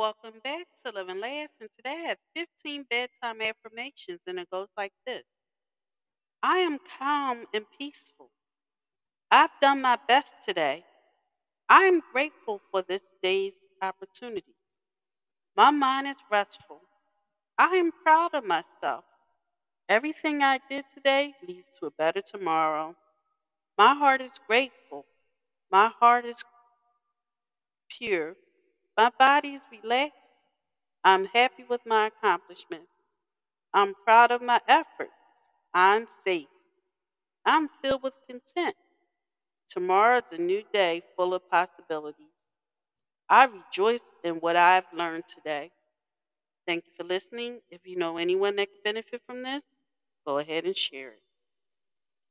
Welcome back to Live and Laugh. And today I have 15 bedtime affirmations, and it goes like this I am calm and peaceful. I've done my best today. I am grateful for this day's opportunity. My mind is restful. I am proud of myself. Everything I did today leads to a better tomorrow. My heart is grateful. My heart is pure. My body is relaxed. I'm happy with my accomplishments. I'm proud of my efforts. I'm safe. I'm filled with content. Tomorrow is a new day full of possibilities. I rejoice in what I've learned today. Thank you for listening. If you know anyone that could benefit from this, go ahead and share it.